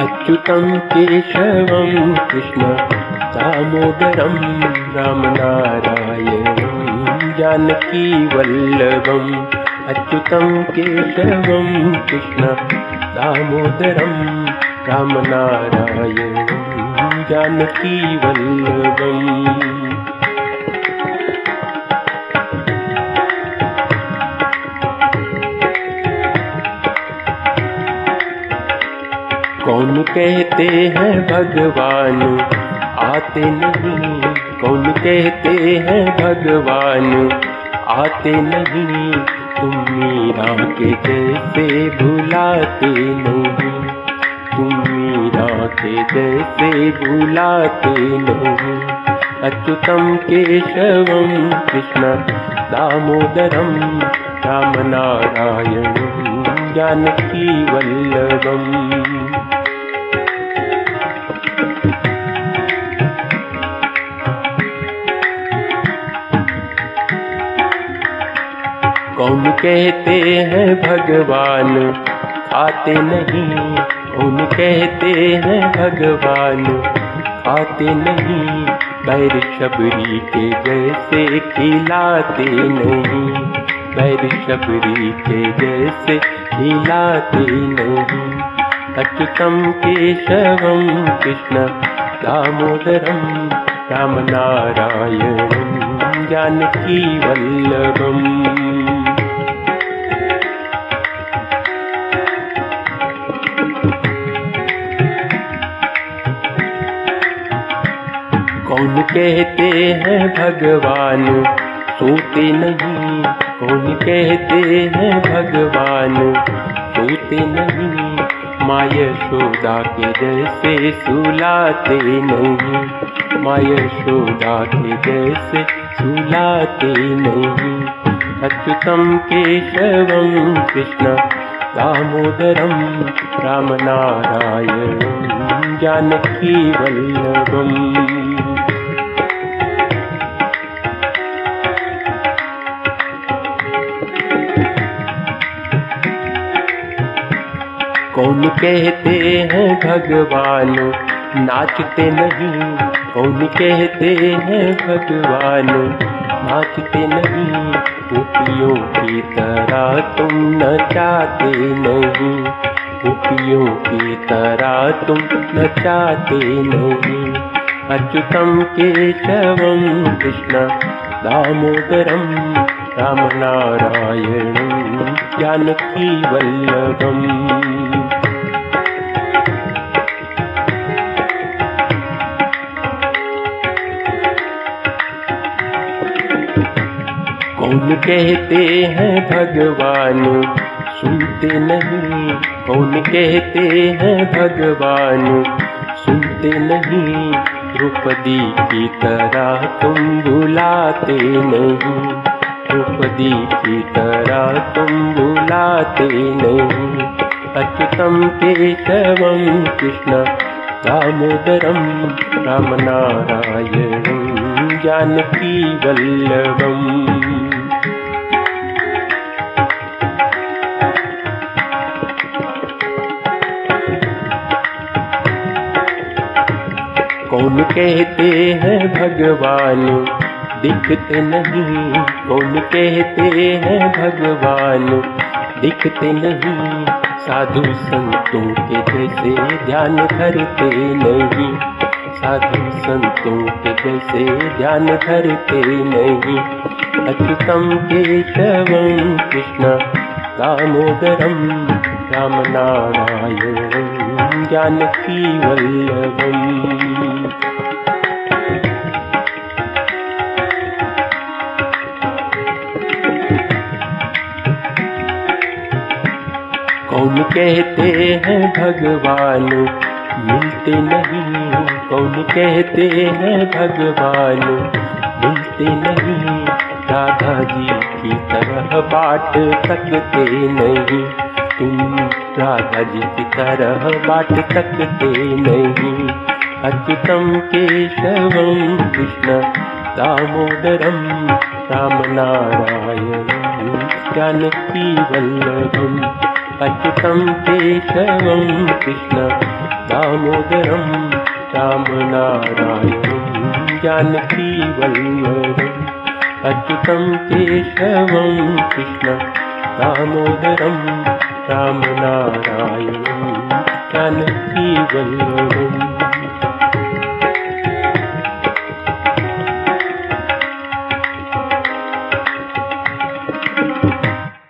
अच्युतं केशवं कृष्ण दामोदरं रामनारायणं जानकीवल्लभम् अच्युतं केशवं कृष्ण दामोदरं रामनारायणं जानकीवल्लभम् कौन कहते हैं भगवान? आते नहीं। कौन कहते हैं भगवान? आते नहीं। तुम मीरा के जैसे भुलाते नहीं। तुम मीरा के जैसे भुलाते नहीं। अच्युतम केशवम कृष्ण दामोदरम रामनारायणं जानकी कौन कहते हैं भगवान। खाते नहीं कौन कहते हैं भगवान। खाते नहीं, बैर शबरी के जैसे खिलाते नहीं। बैर शबरी के जैसे खिलाते नहीं। अच्युतम केशवम, कृष्ण दामोदरम रामनारायणं जानकी वल्लभम्। कौन कहते हैं भगवान? सोते नहीं कौन कहते हैं भगवान? सोते नहीं माय सोदा के जैसे सुलाते नहीं। माय सोदा के जैसे सुलाते नहीं। अच्युतम केशवम कृष्ण दामोदरम रामनारायणं जानकी वल्लभम् कौन कहते हैं भगवान? नाचते नहीं, कौन कहते हैं भगवान? नाचते नहीं गोपियों की तरह तुम नचाते नहीं। गोपियों की तरह तुम नचाते नहीं। अच्युतम केशवम, कृष्ण, दामोदरम रामनारायणं जानकी वल्लभम्। कौन कहते हैं भगवान? सुनते नहीं, कौन कहते हैं भगवान? सुनते नहीं, द्रौपदी की तरह तुम भुलाते नहीं। द्रौपदी की तरह तुम भुलाते नहीं। अच्युतम केशवम कृष्ण, दामोदरम, रामनारायणं, जानकी वल्लभम्। कौन कहते हैं भगवान? दिखते नहीं, कौन कहते हैं भगवान? दिखते नहीं, साधु संतों के जैसे ध्यान धरते नहीं। साधु संतों के जैसे ध्यान धरते नहीं। अच्युतम केशवम कृष्ण दामोदरम रामनारायणं जानकी वल्लभम् कहते हैं भगवान मिलते नहीं। कौन कहते हैं भगवान मिलते नहीं। राधा जी की तरह तुम राधा जी की तरह बाट सकते नहीं। अच्युतम केशवम कृष्ण दामोदरम रामनारायणं जानकी वल्लभम् अच्युतं केशवं कृष्ण दामोदरं रामनारायणं जानकी वल्लभम् अच्युतं केशवं कृष्ण दामोदरं रामनारायणं जानकी वल्लभम्